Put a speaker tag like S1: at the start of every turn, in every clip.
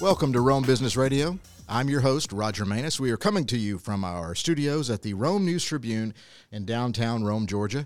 S1: Welcome to Rome Business Radio. I'm your host, Roger Manus. We are coming to you from our studios at the Rome News Tribune in downtown Rome, Georgia.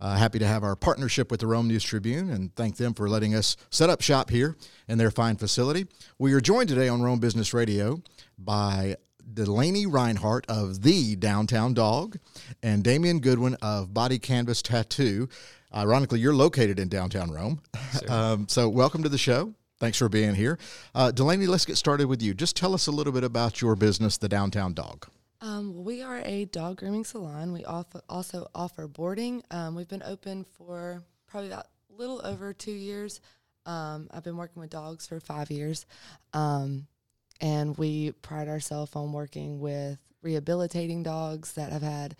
S1: Uh, happy to have our partnership with the Rome News Tribune and thank them for letting us set up shop here in their fine facility. We are joined today on Rome Business Radio by Delaney Reinhardt of The Downtown Dog and Daemion Goodwin of Body Canvas Tattoo. Ironically, you're located in downtown Rome. Um, so, welcome to the show. Thanks for being here. Uh, Delaney, let's get started with you. Just tell us a little bit about your business, The Downtown Dog.
S2: Um, we are a dog grooming salon. We offer, also offer boarding. Um, we've been open for probably about a little over two years. Um, I've been working with dogs for five years. Um, and we pride ourselves on working with rehabilitating dogs that have had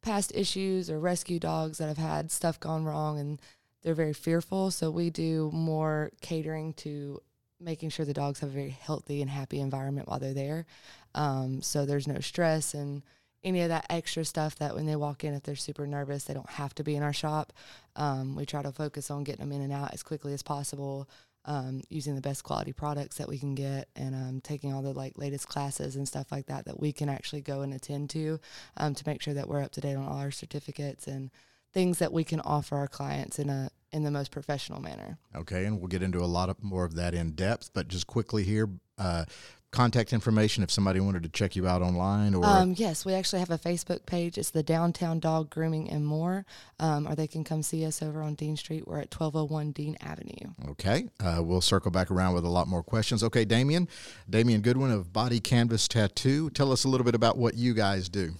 S2: past issues or rescue dogs that have had stuff gone wrong and they're very fearful. So we do more catering to making sure the dogs have a very healthy and happy environment while they're there. Um, so there's no stress and any of that extra stuff that when they walk in, if they're super nervous, they don't have to be in our shop. Um, we try to focus on getting them in and out as quickly as possible. Um, using the best quality products that we can get and um, taking all the like latest classes and stuff like that that we can actually go and attend to um, to make sure that we're up to date on all our certificates and things that we can offer our clients in a in the most professional manner.
S1: Okay, and we'll get into a lot of more of that in depth, but just quickly here, uh, contact information if somebody wanted to check you out online or
S2: um, yes we actually have a facebook page. It's the downtown dog grooming and more. Um, or they can come see us over on dean street. We're at 1201 dean avenue.
S1: Okay uh, we'll circle back around with a lot more questions. Okay daemion daemion goodwin of body canvas tattoo. Tell us a little bit about what you guys do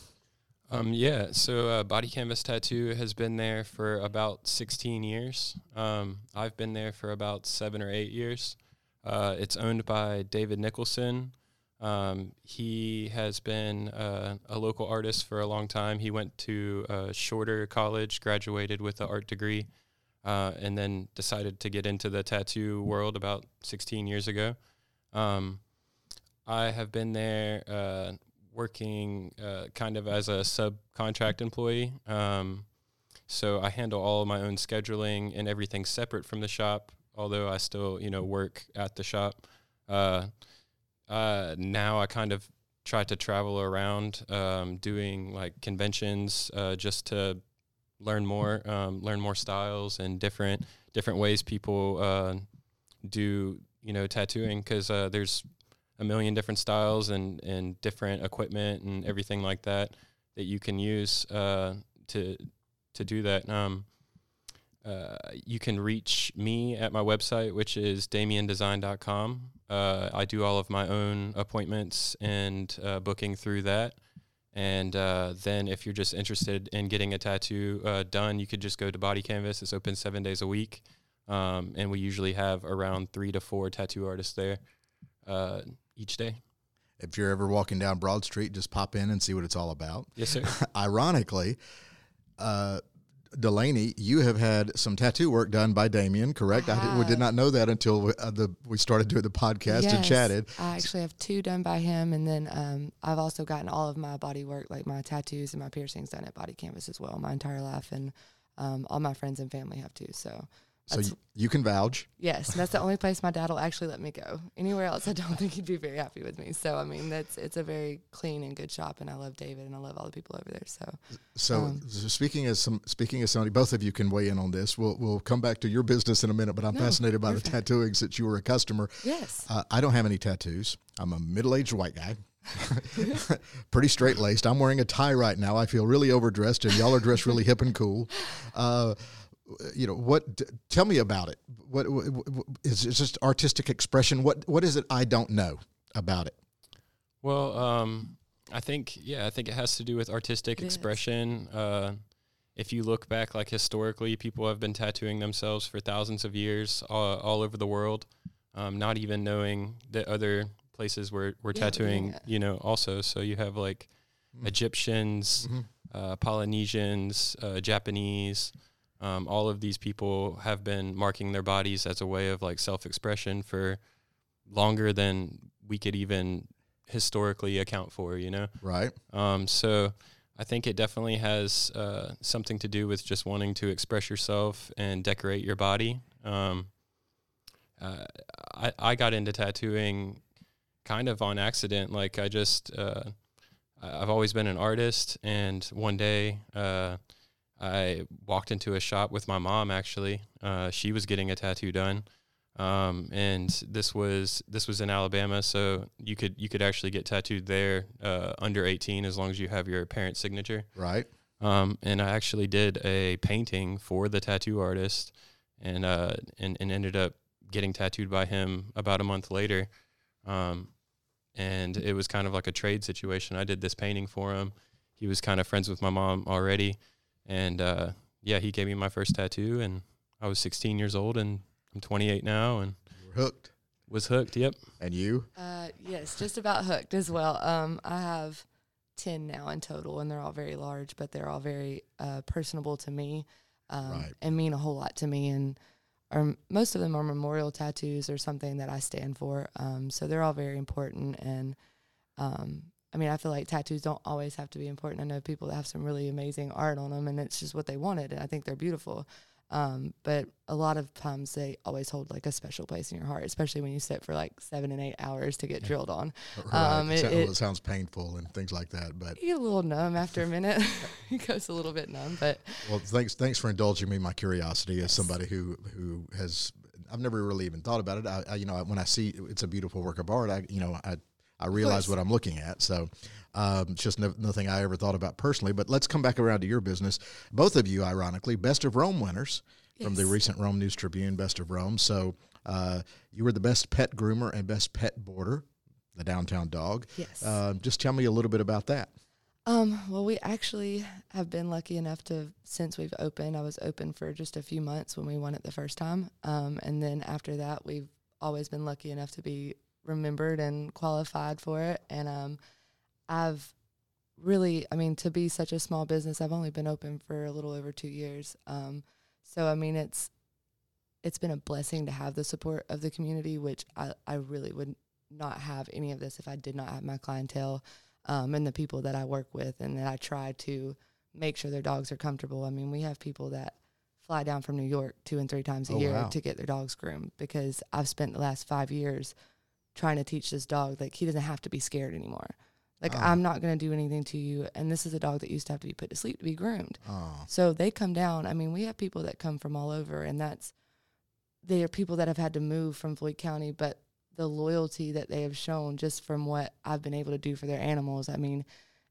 S3: um, yeah, so uh, Body Canvas Tattoo has been there for about 16 years. Um, I've been there for about seven or eight years. Uh, it's owned by David Nicholson. Um, he has been uh, a local artist for a long time. He went to a Shorter College, graduated with an art degree, uh, and then decided to get into the tattoo world about 16 years ago. Um, I have been there uh, working uh, kind of as a subcontract employee. Um, so I handle all of my own scheduling and everything separate from the shop although I still, you know, work at the shop. Uh, uh, now I kind of try to travel around, um, doing like conventions, uh, just to learn more, um, learn more styles and different different ways people uh, do, you know, tattooing. Because uh, there's a million different styles and and different equipment and everything like that that you can use uh, to to do that. Um, uh, you can reach me at my website, which is daemiondesign.com. Uh, I do all of my own appointments and uh, booking through that. And uh, then, if you're just interested in getting a tattoo uh, done, you could just go to Body Canvas. It's open seven days a week. Um, and we usually have around three to four tattoo artists there uh, each day.
S1: If you're ever walking down Broad Street, just pop in and see what it's all about.
S3: Yes, sir.
S1: Ironically, Delaney, you have had some tattoo work done by Daemion, correct? I, I did, we did not know that until we, uh, the, we started doing the podcast
S2: yes,
S1: and chatted.
S2: I actually have two done by him, and then um, I've also gotten all of my body work, like my tattoos and my piercings, done at Body Canvas as well, my entire life, and um, all my friends and family have too. So
S1: so you, you, can vouch.
S2: Yes, that's the only place my dad will actually let me go. Anywhere else, I don't think he'd be very happy with me. So I mean, that's it's a very clean and good shop, and I love David and I love all the people over there. So,
S1: so, um, so speaking as some speaking as somebody, both of you can weigh in on this. We'll we'll come back to your business in a minute, but I'm no, fascinated by the tattooing since you were a customer.
S2: Yes,
S1: uh, I don't have any tattoos. I'm a middle aged white guy. pretty straight laced. I'm wearing a tie right now. I feel really overdressed, and y'all are dressed really hip and cool. Uh, you know what tell me about it what, what, what is it just artistic expression what what is it i don't know about it
S3: well um, i think yeah i think it has to do with artistic yes. expression uh, if you look back like historically people have been tattooing themselves for thousands of years all, all over the world um, not even knowing that other places were, were yeah, tattooing yeah. you know also so you have like mm. egyptians mm-hmm. uh, polynesians uh, japanese um, all of these people have been marking their bodies as a way of like self-expression for longer than we could even historically account for you know?
S1: Right.
S3: Um, so i think it definitely has uh, something to do with just wanting to express yourself and decorate your body. Um, uh, I, I got into tattooing kind of on accident. Like I just, uh, I've always been an artist, and one day uh, I walked into a shop with my mom. Actually, uh, she was getting a tattoo done, um, and this was this was in Alabama, so you could you could actually get tattooed there uh, under eighteen as long as you have your parents' signature.
S1: Right.
S3: Um, and I actually did a painting for the tattoo artist, and uh, and, and ended up getting tattooed by him about a month later. Um, and it was kind of like a trade situation. I did this painting for him. He was kind of friends with my mom already, and uh, yeah, he gave me my first tattoo, and I was 16 years old, and I'm 28 now, and
S1: You were hooked.
S3: was hooked. Yep.
S1: And you?
S2: Uh, yes, just about hooked as well. Um, I have ten now in total, and they're all very large, but they're all very uh, personable to me, um,
S1: Right.
S2: and mean a whole lot to me. And are, most of them are memorial tattoos or something that I stand for. Um, so they're all very important. And um, I mean, I feel like tattoos don't always have to be important. I know people that have some really amazing art on them, and it's just what they wanted, and I think they're beautiful. Um, but a lot of times they always hold like a special place in your heart, especially when you sit for like seven and eight hours to get drilled on.
S1: Right.
S2: Um,
S1: it,
S2: it- it-
S1: sounds painful and things like that. But
S2: You get a little numb after a minute. it goes a little bit numb, but
S1: well, thanks thanks for indulging me my curiosity as somebody who who has I've never really even thought about it. I, I you know when I see it's a beautiful work of art, I you know I I realize what I'm looking at. So um, it's just no, nothing I ever thought about personally. But let's come back around to your business. Both of you, ironically, best of Rome winners from the recent Rome News Tribune Best of Rome. So uh, you were the best pet groomer and best pet boarder, the downtown dog.
S2: yes.
S1: Uh, just tell me a little bit about that.
S2: Um, well, we actually have been lucky enough to, since we've opened, I was open for just a few months when we won it the first time. Um, and then after that, we've always been lucky enough to be remembered and qualified for it. And um, I've really, I mean, to be such a small business, I've only been open for a little over two years. Um, so, I mean, it's, it's been a blessing to have the support of the community, which I, I really would not have any of this if I did not have my clientele um, and the people that I work with, and that I try to make sure their dogs are comfortable. I mean, we have people that fly down from New York two and three times a
S1: Oh,
S2: year
S1: wow.
S2: to get their dogs groomed because I've spent the last five years trying to teach this dog like he doesn't have to be scared anymore. Like
S1: Oh.
S2: I'm not going to do anything to you, and this is a dog that used to have to be put to sleep to be groomed.
S1: Oh,
S2: So they come down. I mean, we have people that come from all over, and that's they are people that have had to move from Floyd County, but the loyalty that they have shown just from what I've been able to do for their animals. I mean,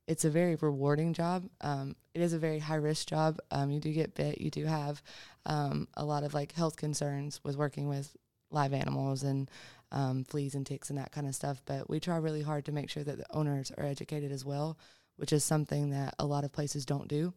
S2: it's a very rewarding job. Um, it is a very high risk job. Um, you do get bit. You do have um, a lot of like health concerns with working with live animals and um, fleas and ticks and that kind of stuff. But we try really hard to make sure that the owners are educated as well, which is something that a lot of places don't do.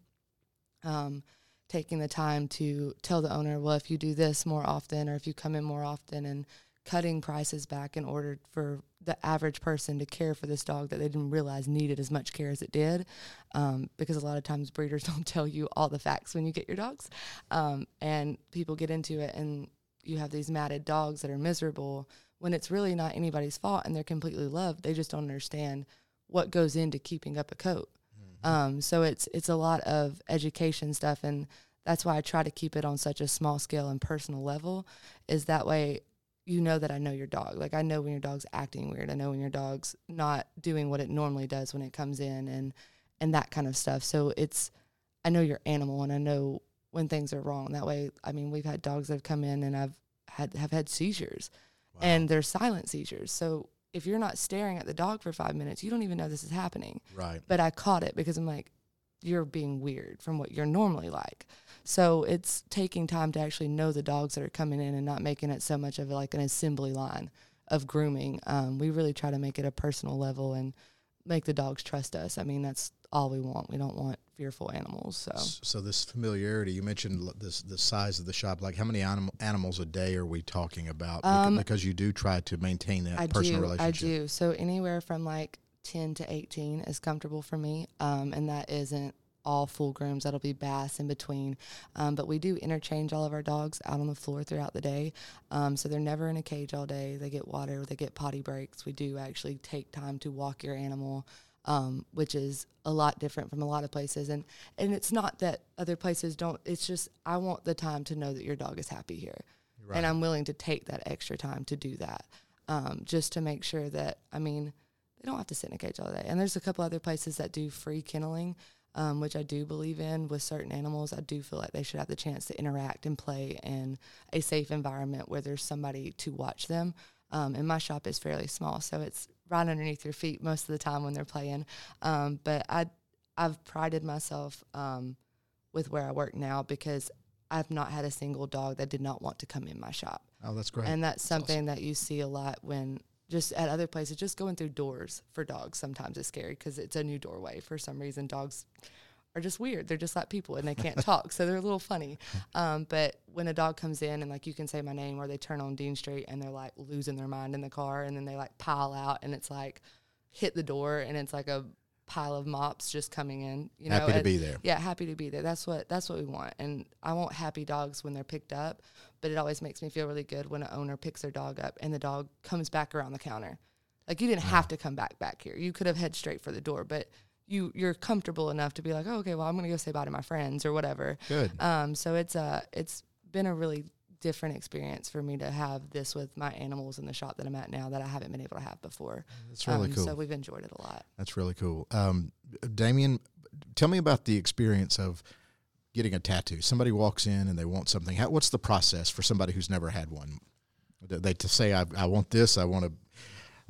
S2: Um, taking the time to tell the owner, well, if you do this more often or if you come in more often and cutting prices back in order for the average person to care for this dog that they didn't realize needed as much care as it did. Um, because a lot of times breeders don't tell you all the facts when you get your dogs. Um, and people get into it and you have these matted dogs that are miserable when it's really not anybody's fault and they're completely loved. They just don't understand what goes into keeping up a coat. Um, so it's it's a lot of education stuff, and that's why I try to keep it on such a small scale and personal level. Is that way you know that I know your dog. Like I know when your dog's acting weird. I know when your dog's not doing what it normally does when it comes in, and and that kind of stuff. So it's I know your animal, and I know when things are wrong. That way, I mean, we've had dogs that have come in and I've had have had seizures,
S1: wow.
S2: and they're silent seizures. So if you're not staring at the dog for five minutes, you don't even know this is happening
S1: right.
S2: but I caught it because I'm like, you're being weird from what you're normally like. So it's taking time to actually know the dogs that are coming in and not making it so much of like an assembly line of grooming. Um, we really try to make it a personal level and make the dogs trust us. I mean, that's all we want. We don't want fearful animals. So
S1: So this familiarity, you mentioned this the size of the shop. Like, how many anim- animals a day are we talking about?
S2: Um,
S1: because you do try to maintain that
S2: I
S1: personal
S2: do. I do. So anywhere from like 10 to 18 is comfortable for me. Um, and that isn't all full grooms. That'll be bass in between. Um, but we do interchange all of our dogs out on the floor throughout the day. Um, so they're never in a cage all day. They get water, they get potty breaks. We do actually take time to walk your animal. Um, which is a lot different from a lot of places, and and it's not that other places don't. It's just I want the time to know that your dog is happy here
S1: Right.
S2: and I'm willing to take that extra time to do that. um, just to make sure that I mean they don't have to sit in a cage all day. And there's a couple other places that do free kenneling, um, which I do believe in with certain animals. I do feel like they should have the chance to interact and play in a safe environment where there's somebody to watch them. Um, and my shop is fairly small, so it's right underneath your feet most of the time when they're playing. Um, but I, I've prided myself um, with where I work now because I've not had a single dog that did not want to come in my shop.
S1: Oh, that's great.
S2: And that's something that you see a lot when just at other places, just going through doors for dogs sometimes is scary because it's a new doorway. For some reason, dogs are just weird. They're just like people and they can't talk, so they're a little funny. Um, but when a dog comes in and like you can say my name, or they turn on Dean Street and they're like losing their mind in the car, and then they like pile out and it's like hit the door and it's like a pile of mops just coming in. You know,
S1: Happy to
S2: and-
S1: be there.
S2: yeah, happy to be there. That's what that's what we want. And I want happy dogs when they're picked up, but it always makes me feel really good when an owner picks their dog up and the dog comes back around the counter. Like you didn't have to come back back here. You could have head straight for the door, but you you're comfortable enough to be like, oh, okay, well, I'm gonna go say bye to my friends or whatever.
S1: Good.
S2: Um, so it's uh it's been a really different experience for me to have this with my animals in the shop that I'm at now that I haven't been able to have before.
S1: That's really
S2: Um,
S1: cool.
S2: So we've enjoyed it a lot.
S1: That's really cool. Um, Daemion, tell me about the experience of getting a tattoo. Somebody walks in and they want something. How, what's the process for somebody who's never had one? They they to say, I, I want this. I want to.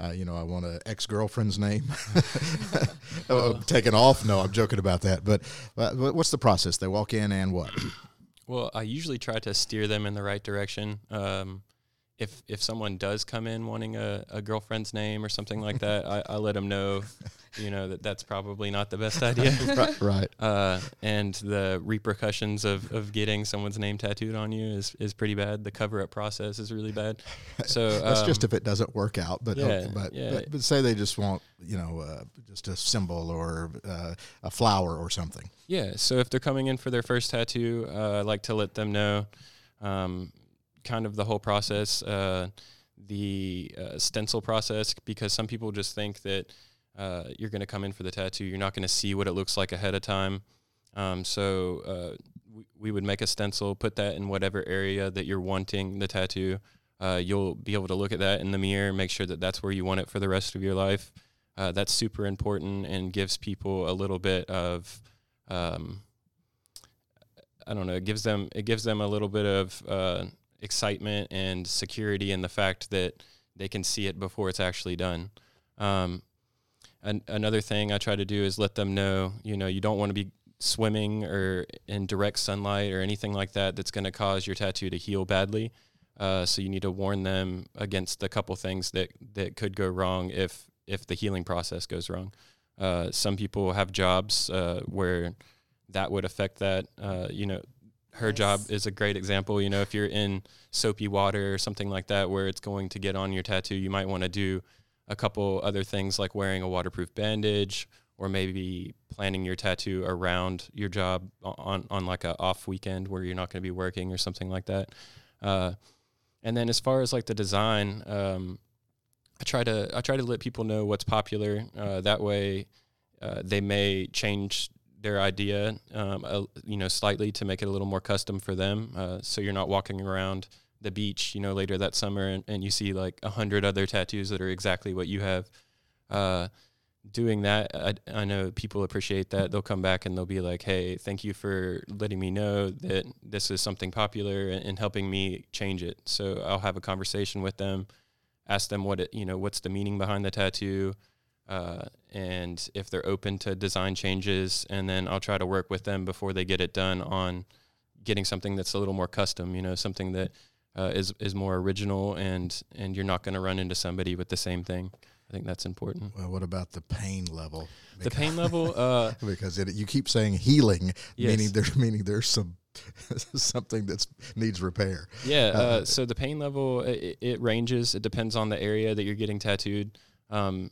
S1: Uh, you know, I want an ex girlfriend's name oh, taken off. No, I'm joking about that. But what's the process? They walk in and what?
S3: Well, I usually try to steer them in the right direction. Um, if if someone does come in wanting a, a girlfriend's name or something like that, I, I let them know, you know, that that's probably not the best idea.
S1: right, right.
S3: uh, and the repercussions of, of getting someone's name tattooed on you is, is pretty bad. The cover up process is really bad. So
S1: That's
S3: um,
S1: just if it doesn't work out. But
S3: yeah,
S1: but,
S3: yeah.
S1: but but say they just want you know uh, just a symbol or uh, a flower or something.
S3: Yeah. So if they're coming in for their first tattoo, uh, I like to let them know um, kind of the whole process, uh, the uh, stencil process, because some people just think that uh, you're going to come in for the tattoo. You're not going to see what it looks like ahead of time. Um, so uh, we, we would make a stencil, put that in whatever area that you're wanting the tattoo. Uh, you'll be able to look at that in the mirror, make sure that that's where you want it for the rest of your life. That's super important and gives people a little bit of um, I don't know, it gives them it gives them a little bit of uh, excitement and security in the fact that they can see it before it's actually done. Um, an, another thing I try to do is let them know, you know, you don't want to be swimming or in direct sunlight or anything like that that's going to cause your tattoo to heal badly. Uh, so you need to warn them against a couple things that that could go wrong if if the healing process goes wrong. Uh, some people have jobs uh, where that would affect that. Uh, you know, her job is a great example. You know, if you're in soapy water or something like that where it's going to get on your tattoo, you might want to do a couple other things like wearing a waterproof bandage or maybe planning your tattoo around your job on on like a off weekend where you're not going to be working or something like that. Uh, and then as far as like the design, um, I try to I try to let people know what's popular. Uh, that way, uh, they may change their idea, um, you know, slightly to make it a little more custom for them. Uh, so you're not walking around the beach, you know, later that summer and, and you see like a hundred other tattoos that are exactly what you have. Uh, doing that, I, I know people appreciate that. They'll come back and they'll be like, "Hey, thank you for letting me know that this is something popular and, and helping me change it." So I'll have a conversation with them, ask them what it, you know, what's the meaning behind the tattoo, uh, and if they're open to design changes, and then I'll try to work with them before they get it done on getting something that's a little more custom. You know, something that uh, is is more original, and and you're not going to run into somebody with the same thing. I think that's important.
S1: Well, what about the pain level?
S3: The pain level, uh,
S1: because it, you keep saying healing,
S3: Yes.
S1: meaning there's meaning there's some something that needs repair.
S3: Yeah. Uh,
S1: Uh,
S3: so the pain level it, it ranges. It depends on the area that you're getting tattooed. Um,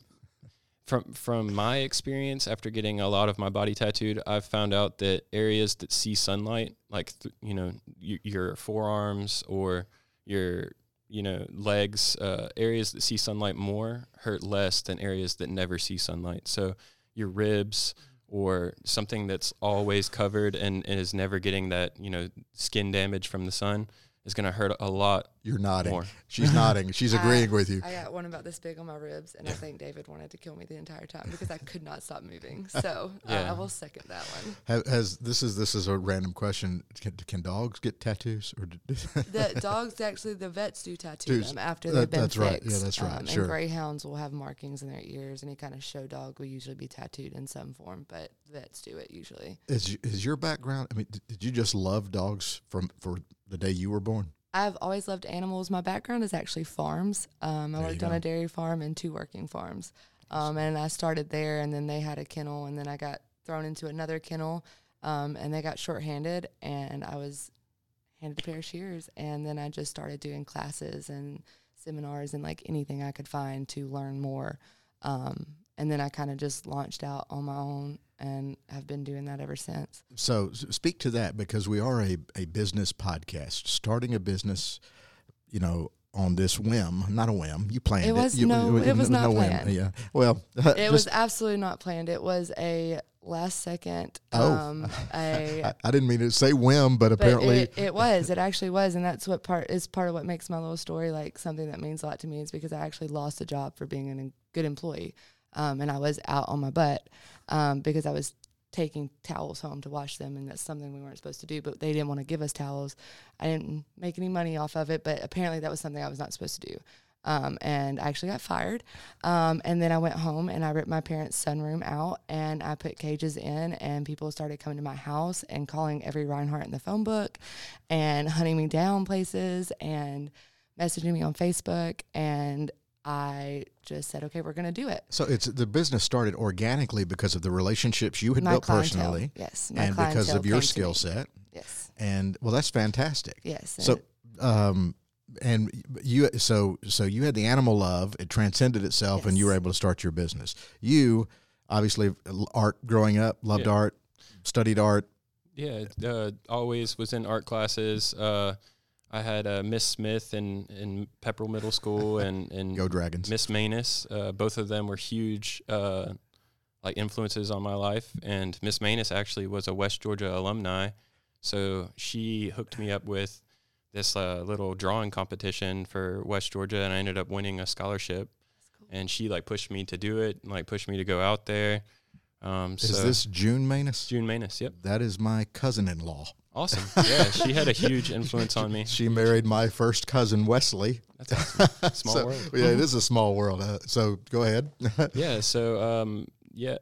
S3: from from my experience, after getting a lot of my body tattooed, I've found out that areas that see sunlight, like th- you know y- your forearms or your you know legs, uh, areas that see sunlight more hurt less than areas that never see sunlight. So your ribs or something that's always covered and, and is never getting that you know skin damage from the sun is going to hurt a lot.
S1: You're nodding.
S3: More.
S1: She's nodding. She's agreeing
S2: I-
S1: with you.
S2: I got one about this big on my ribs, and I think David wanted to kill me the entire time because I could not stop moving. So uh,
S3: Yeah.
S2: I will second that one.
S1: Ha- Has this is this is a random question? Can, can dogs get tattoos or? did-
S2: The dogs actually, the vets do tattoo
S1: Dudes,
S2: them after
S1: that-
S2: they've been
S1: that's right.
S2: fixed.
S1: Yeah, that's right.
S2: Um,
S1: Sure.
S2: And greyhounds will have markings in their ears. Any kind of show dog will usually be tattooed in some form, but vets do it usually.
S1: Is is your background? I mean, did, did you just love dogs from for the day you were born?
S2: I've always loved animals. My background is actually farms. Um, I
S1: There
S2: worked on a dairy farm and two working farms. Um, and I started there, and then they had a kennel, and then I got thrown into another kennel, um, and they got shorthanded, and I was handed a pair of shears, and then I just started doing classes and seminars and like anything I could find to learn more. Um, and then I kind of just launched out on my own, and have been doing that ever since.
S1: So speak to that because we are a, a business podcast. Starting a business, you know, on this whim, not a whim. You planned it.
S2: It was-
S1: You-
S2: no, it was not
S1: whim.
S2: planned.
S1: Yeah. Well,
S2: It was absolutely not planned. It was a last second.
S1: Oh.
S2: Um, a,
S1: I, I didn't mean to say whim, but
S2: but
S1: apparently,
S2: it, it was. It actually was, and that's what part is part of what makes my little story like something that means a lot to me. Is because I actually lost a job for being a good employee, um, and I was out on my butt um, because I was taking towels home to wash them, and that's something we weren't supposed to do. But they didn't want to give us towels. I didn't make any money off of it, but apparently that was something I was not supposed to do. Um, and I actually got fired. Um, and then I went home and I ripped my parents' sunroom out and I put cages in, and people started coming to my house and calling every Reinhardt in the phone book and hunting me down places and messaging me on Facebook. And I just said, okay, we're going to do it.
S1: so it's the business started organically because of the relationships you had
S2: My
S1: built
S2: clientele,
S1: personally,
S2: yes, my
S1: and because of your skill set.
S2: Yes,
S1: And well, that's fantastic.
S2: yes.
S1: So,
S2: and-
S1: um, and you so so you had the animal love. It transcended itself, and you were able to start your business. You obviously art growing up, loved
S3: Yeah.
S1: art, studied art.
S3: Yeah, uh, always was in art classes. Uh, I had uh, Miss Smith in, in Pepperell Middle School and, and
S1: Go Dragons!
S3: Miss Manus. Uh, both of them were huge uh, like influences on my life. And Miss Manus actually was a West Georgia alumni, so she hooked me up with this uh, little drawing competition for West Georgia, and I ended up winning a scholarship. And she like pushed me to do it, and, like pushed me to go out there. Um,
S1: Is
S3: so
S1: this June Manus?
S3: June Manus? Yep,
S1: That is my cousin-in-law.
S3: Awesome. Yeah, she had a huge influence on me.
S1: She married my first cousin Wesley.
S3: That's awesome. Small
S1: So,
S3: world.
S1: Yeah, it is a small world. Uh, so go ahead.
S3: yeah so um yeah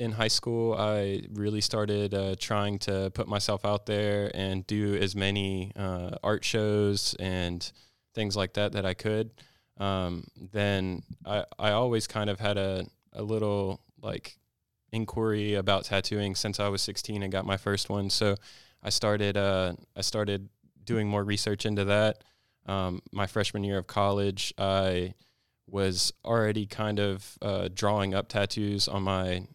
S3: in high school i really started uh, trying to put myself out there and do as many uh, art shows and things like that that i could um, then I, I always kind of had a, a little like inquiry about tattooing since i was 16 and got my first one so i started uh, i started doing more research into that. Um, my freshman year of college i was already kind of uh, drawing up tattoos on my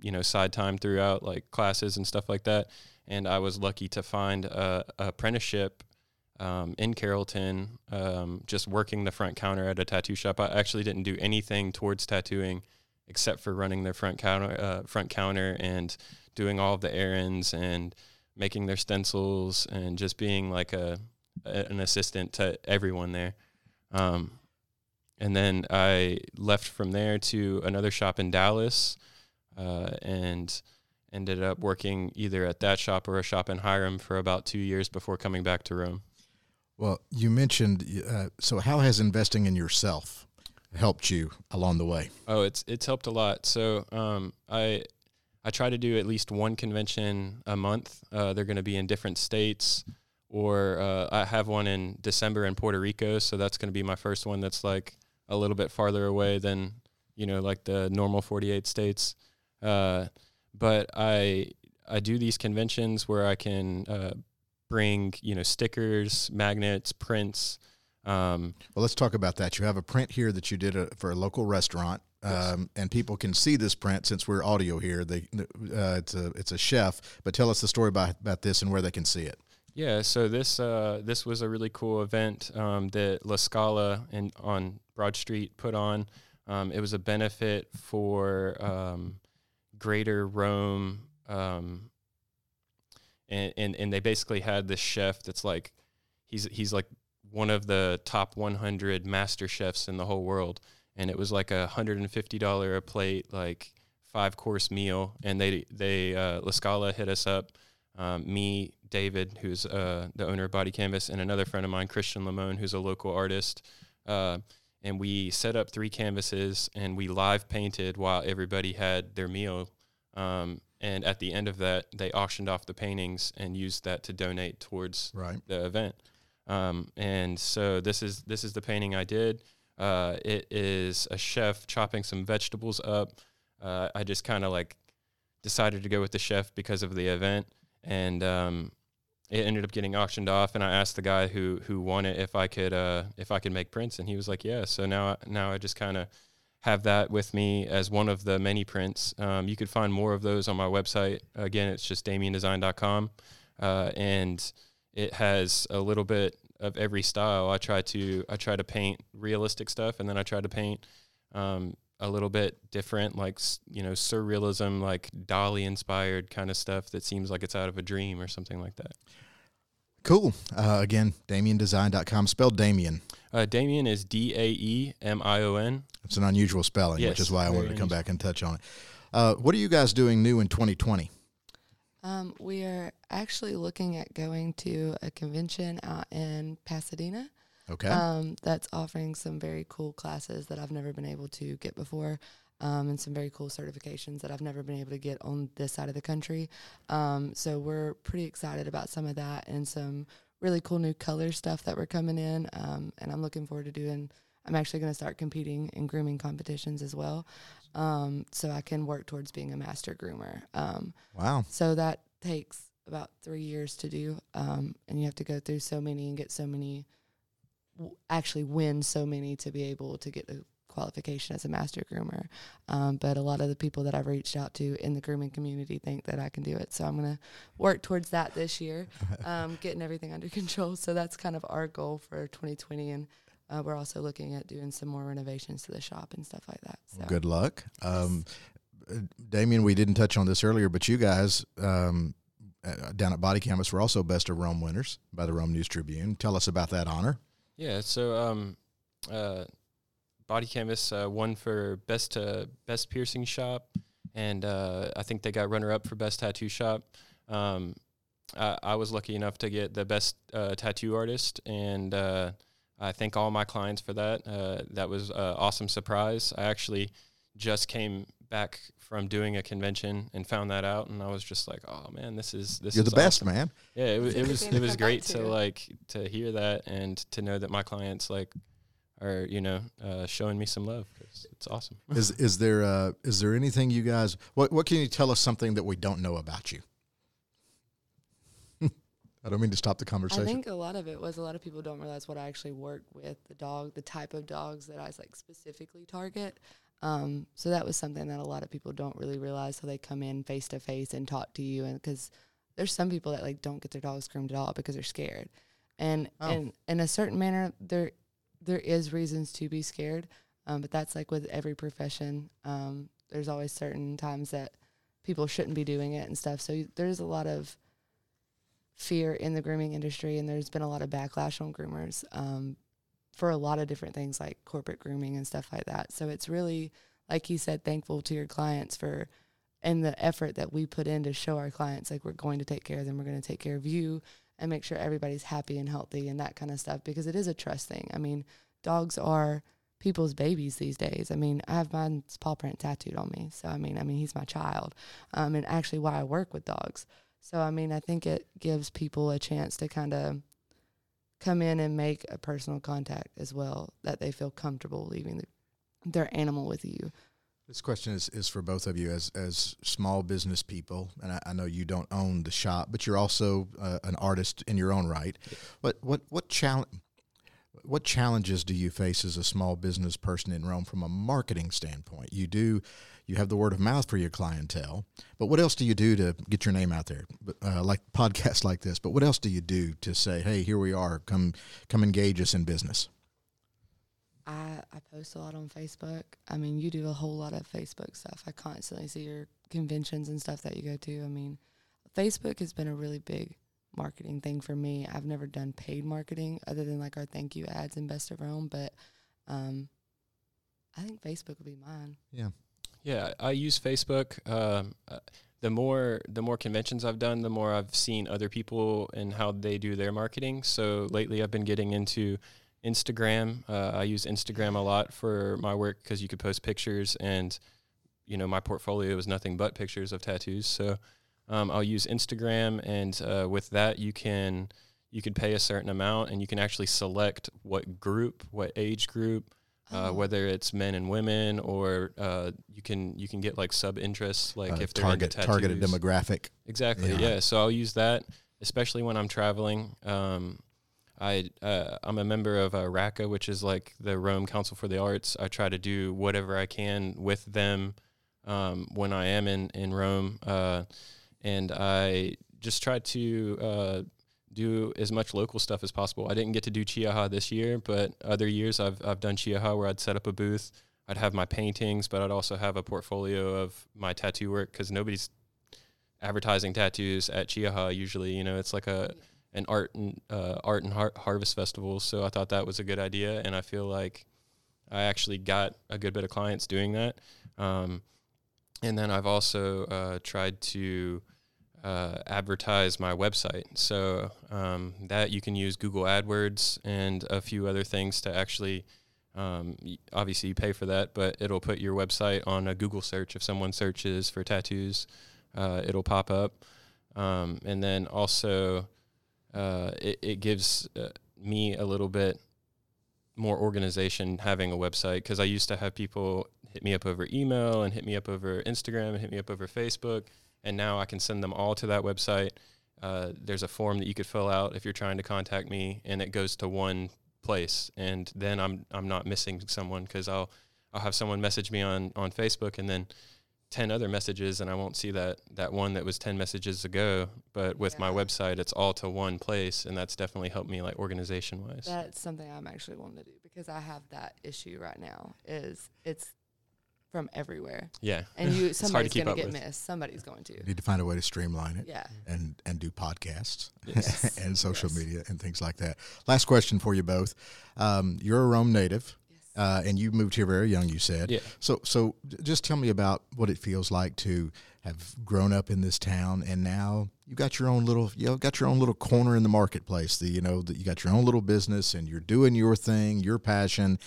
S3: you know side time throughout like classes and stuff like that. And i was lucky to find a, a apprenticeship um, in carrollton um, just working the front counter at a tattoo shop. I actually didn't do anything towards tattooing except for running their front counter uh, front counter and doing all of the errands and making their stencils and just being like a, a an assistant to everyone there um, and then I left from there to another shop in Dallas, uh, and ended up working either at that shop or a shop in Hiram for about two years before coming back to Rome.
S1: Well, you mentioned. Uh, so, how has investing in yourself helped you along the way?
S3: Oh, it's it's helped a lot. So um, I I try to do at least one convention a month. Uh, they're going to be in different states, or uh, I have one in December in Puerto Rico. So that's going to be my first one. That's like a little bit farther away than you know like the normal 48 states. Uh, but I I do these conventions where I can uh, bring you know stickers, magnets, prints. Um,
S1: Well, let's talk about that. You have a print here that you did a, for a local restaurant, um, and people can see this print since we're audio here. They, uh, it's a it's a chef. But tell us the story about about this and where they can see it.
S3: Yeah, so this uh, this was a really cool event um, that La Scala in, on Broad Street put on. Um, it was a benefit for um, Greater Rome, um, and, and and they basically had this chef that's like he's he's like one of the top 100 master chefs in the whole world, and it was like a hundred and fifty dollar a plate, like five course meal, and they they uh, La Scala hit us up. Um, me, David, who's uh, the owner of Body Canvas, and another friend of mine, Christian Lamone, who's a local artist. Uh, and we set up three canvases and we live painted while everybody had their meal. Um, and at the end of that, they auctioned off the paintings and used that to donate towards
S1: Right.
S3: the event. Um, and so this is this is the painting I did. Uh, it is a chef chopping some vegetables up. Uh, I just kind of like decided to go with the chef because of the event, and um, it ended up getting auctioned off. And I asked the guy who who won it if I could uh, if I could make prints, and he was like, "Yeah." So now now I just kind of have that with me as one of the many prints. Um, you could find more of those on my website. Again, it's just daemiondesign.com, uh, and it has a little bit of every style. I try to I try to paint realistic stuff, and then I try to paint um, a little bit different, like you know surrealism, like Dali inspired kind of stuff that seems like it's out of a dream or something like that.
S1: Cool. Uh, again, DaemionDesign.com. Spelled Daemion.
S3: Uh, Daemion is D A E M I O N.
S1: It's an unusual spelling, which is why I wanted to come
S3: unusual.
S1: back and touch on it. Uh, what are you guys doing new in 2020?
S2: Um, we are actually looking at going to a convention out in Pasadena.
S1: Okay.
S2: Um, that's offering some very cool classes that I've never been able to get before, um, and some very cool certifications that I've never been able to get on this side of the country. Um, so we're pretty excited about some of that and some really cool new color stuff that we're coming in. Um, and I'm looking forward to doing. I'm actually going to start competing in grooming competitions as well, um, so I can work towards being a master groomer. Um,
S1: wow.
S2: so that takes about three years to do, um, and you have to go through so many and get so many, w- actually win so many to be able to get the qualification as a master groomer. Um, but a lot of the people that I've reached out to in the grooming community think that I can do it. So I'm gonna work towards that this year, um, getting everything under control. So that's kind of our goal for 2020, and uh, we're also looking at doing some more renovations to the shop and stuff like that. So.
S1: Good luck. Um, uh, Daemion, we didn't touch on this earlier, but you guys um, uh, down at Body Canvas were also Best of Rome winners by the Rome News Tribune. Tell us about that honor.
S3: Yeah, so um, uh, Body Canvas uh, won for best uh, best piercing shop, and uh, I think they got runner up for best tattoo shop. Um, I, I was lucky enough to get the best uh, tattoo artist, and uh, I thank all my clients for that. Uh, that was an awesome surprise. I actually just came back from doing a convention and found that out, and I was just like, "Oh man, this is this
S1: You're
S3: is
S1: the best, man.
S3: Yeah, it, was it was it was great to
S2: to.
S3: like to hear that and to know that my clients like are you know uh, showing me some love 'cause it's awesome.
S1: is is there uh, is there anything you guys? What what can you tell us something that we don't know about you? I don't mean to stop the conversation.
S2: I think a lot of it was a lot of people don't realize what I actually work with the dog, the type of dogs that I like specifically target. Um, so that was something that a lot of people don't really realize. So they come in face to face and talk to you, and because there's some people that like don't get their dogs groomed at all because they're scared, and
S1: Oh.
S2: and in a certain manner there there is reasons to be scared, um, but that's like with every profession. Um, there's always certain times that people shouldn't be doing it and stuff. So there's a lot of fear in the grooming industry, and there's been a lot of backlash on groomers um, for a lot of different things like corporate grooming and stuff like that. So it's really, like you said, thankful to your clients for and the effort that we put in to show our clients like we're going to take care of them, we're going to take care of you, and make sure everybody's happy and healthy and that kind of stuff because it is a trust thing. I mean, dogs are people's babies these days. I mean, I have mine's paw print tattooed on me, so I mean, I mean, he's my child, um, and actually why I work with dogs. So I mean, I think it gives people a chance to kind of come in and make a personal contact as well that they feel comfortable leaving the, their animal with you.
S1: This question is, is for both of you as as small business people, and I, I know you don't own the shop, but you're also uh, an artist in your own right. What what what challenge what challenges do you face as a small business person in Rome from a marketing standpoint? You do you have the word of mouth for your clientele, but what else do you do to get your name out there? Uh, like podcasts like this, but what else do you do to say, hey, here we are, come come engage us in business?
S2: I, I post a lot on Facebook. I mean, you do a whole lot of Facebook stuff. I constantly see your conventions and stuff that you go to. I mean, Facebook has been a really big marketing thing for me. I've never done paid marketing other than like our thank you ads in Best of Rome, but um, I think Facebook would be mine.
S1: Yeah.
S3: Yeah, I use Facebook. Um, uh, the more the more conventions I've done, the more I've seen other people and how they do their marketing. So lately, I've been getting into Instagram. Uh, I use Instagram a lot for my work because you could post pictures, and you know my portfolio is nothing but pictures of tattoos. So um, I'll use Instagram, and uh, with that, you can you can pay a certain amount, and you can actually select what group, what age group, uh,
S2: Oh.
S3: whether it's men and women, or uh, you can you can get like sub interests, like
S1: Uh,
S3: if they're
S1: target targeted demographic.
S3: Exactly.
S1: Yeah.
S3: Yeah. So I'll use that, especially when I'm traveling. Um, I uh, I'm a member of uh, RACA, which is like the Rome Council for the Arts. I try to do whatever I can with them um, when I am in in Rome, uh, and I just try to uh, do as much local stuff as possible. I didn't get to do Chiaha this year, but other years I've I've done Chiaha where I'd set up a booth. I'd have my paintings, but I'd also have a portfolio of my tattoo work because nobody's advertising tattoos at Chiaha usually. You know, it's like a an art and uh, art and har- harvest festival. So I thought that was a good idea, and I feel like I actually got a good bit of clients doing that. Um, and then I've also uh, tried to uh, advertise my website. So um, that you can use Google AdWords and a few other things to actually. Um, obviously, you pay for that, but it'll put your website on a Google search. If someone searches for tattoos, uh, it'll pop up. Um, and then also, uh, it, it gives uh, me a little bit more organization having a website because I used to have people hit me up over email and hit me up over Instagram and hit me up over Facebook, and now I can send them all to that website. Uh, there's a form that you could fill out if you're trying to contact me, and it goes to one place, and then I'm I'm not missing someone because I'll I'll have someone message me on on Facebook, and then 10 other messages and I won't see that that one that was 10 messages ago but with my website it's all to one place and that's definitely helped me like organization wise
S2: That's something I'm actually wanting to do because I have that issue right now. Is it's from everywhere,
S3: yeah
S2: and you somebody's gonna get
S3: with.
S2: missed. Somebody's going to.
S1: You need to find a way to streamline it.
S2: Yeah.
S1: and and do podcasts
S3: Yes.
S1: and social
S2: Yes.
S1: media and things like that. Last question for you both. Um, you're a Rome native,
S2: Yes.
S1: uh, and you moved here very young. You said.
S3: Yeah.
S1: So so just tell me about what it feels like to have grown up in this town and now you got your own little you know, got your own little corner in the marketplace. The you know that you got your own little business and you're doing your thing, your passion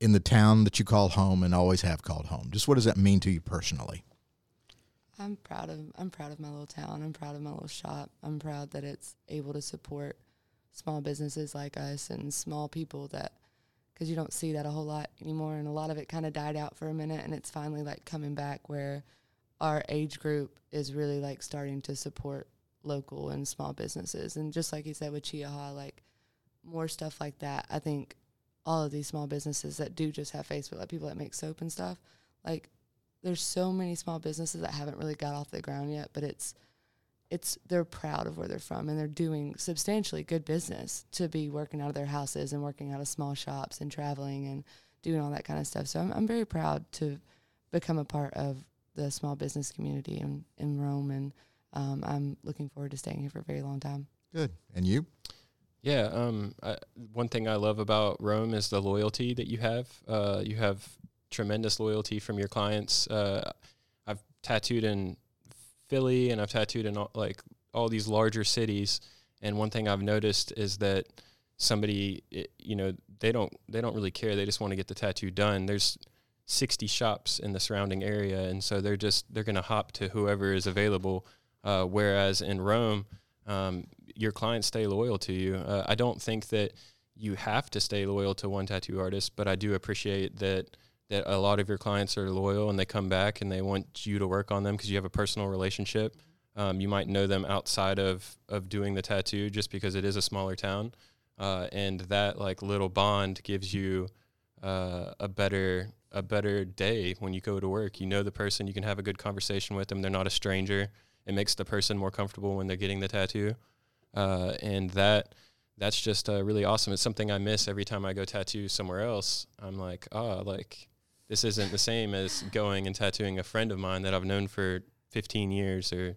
S1: in the town that you call home and always have called home. Just what does that mean to you personally?
S2: I'm proud of I'm proud of my little town. I'm proud of my little shop. I'm proud that it's able to support small businesses like us and small people that because you don't see that a whole lot anymore and a lot of it kind of died out for a minute and it's finally like coming back where our age group is really like starting to support local and small businesses and just like you said with Chiaha like more stuff like that I think all of these small businesses that do just have Facebook like people that make soap and stuff like there's so many small businesses that haven't really got off the ground yet, but it's it's they're proud of where they're from and they're doing substantially good business to be working out of their houses and working out of small shops and traveling and doing all that kind of stuff. So I'm I'm very proud to become a part of the small business community in, in Rome and um, I'm looking forward to staying here for a very long time.
S1: Good. And you?
S3: Yeah. Um. I, one thing I love about Rome is the loyalty that you have. Uh, you have tremendous loyalty from your clients. Uh, I've tattooed in Philly and I've tattooed in all, like all these larger cities, and one thing I've noticed is that somebody, i you know, they don't they don't really care. They just want to get the tattoo done. There's 60 shops in the surrounding area, and so they're just they're gonna hop to whoever is available. Uh, whereas in Rome, um, your clients stay loyal to you. Uh, I don't think that you have to stay loyal to one tattoo artist, but I do appreciate that that a lot of your clients are loyal and they come back and they want you to work on them because you have a personal relationship. Um, you might know them outside of of doing the tattoo just because it is a smaller town, uh, and that like little bond gives you uh, a better a better day when you go to work. You know the person, you can have a good conversation with them. They're not a stranger. It makes the person more comfortable when they're getting the tattoo, uh, and that that's just uh, really awesome. It's something I miss every time I go tattoo somewhere else. I'm like, oh, like this isn't the same as going and tattooing a friend of mine that I've known for 15 years or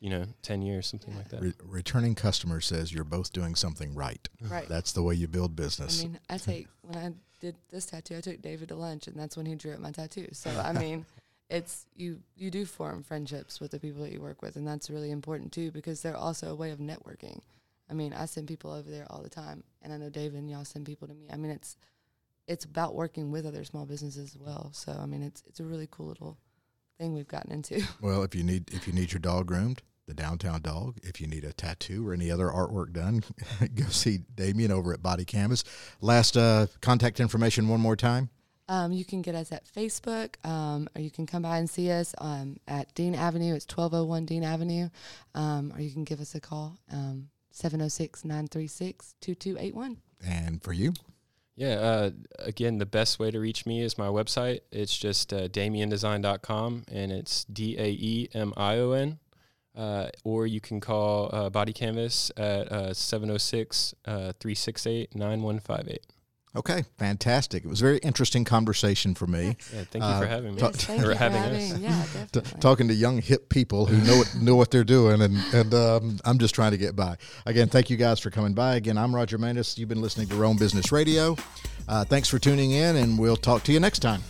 S3: you know, 10 years, something like that.
S1: Re- returning customer says you're both doing something right.
S2: Right.
S1: That's the way you build business I
S2: mean, I take when I did this tattoo, I took David to lunch, and that's when he drew up my tattoo. So I mean, it's you you do form friendships with the people that you work with, and that's really important too because they're also a way of networking. I mean, I send people over there all the time, and I know David and y'all send people to me. I mean, it's it's about working with other small businesses as well. So I mean, it's it's a really cool little thing we've gotten into.
S1: well, if you need if you need your dog groomed, the downtown dog. If you need a tattoo or any other artwork done, go see Daemion over at Body Canvas. Last uh, contact information one more time.
S2: Um, you can get us at Facebook, um, or you can come by and see us um, at Dean Avenue. It's 1201 Dean Avenue. Um, or you can give us a call, um, 706 936 2281.
S1: And for you,
S3: Yeah. Uh, again, the best way to reach me is my website. It's just uh, daemiondesign.com and it's D A E M I O N. Uh, or you can call uh, Body Canvas at uh, 706 uh, 368 9158.
S1: Okay, fantastic. It was a very interesting conversation for me.
S3: Yeah, thank you
S1: Uh,
S3: for having me.
S1: Ta-
S2: Yes, thank for
S3: having
S2: having.
S3: us.
S2: Yeah, definitely.
S1: talking to young hip people who know what, know what they're doing, and and um, I'm just trying to get by. Again, thank you guys for coming by. Again, I'm Roger Manus. You've been listening to Rome Business Radio. Uh, thanks for tuning in, and we'll talk to you next time.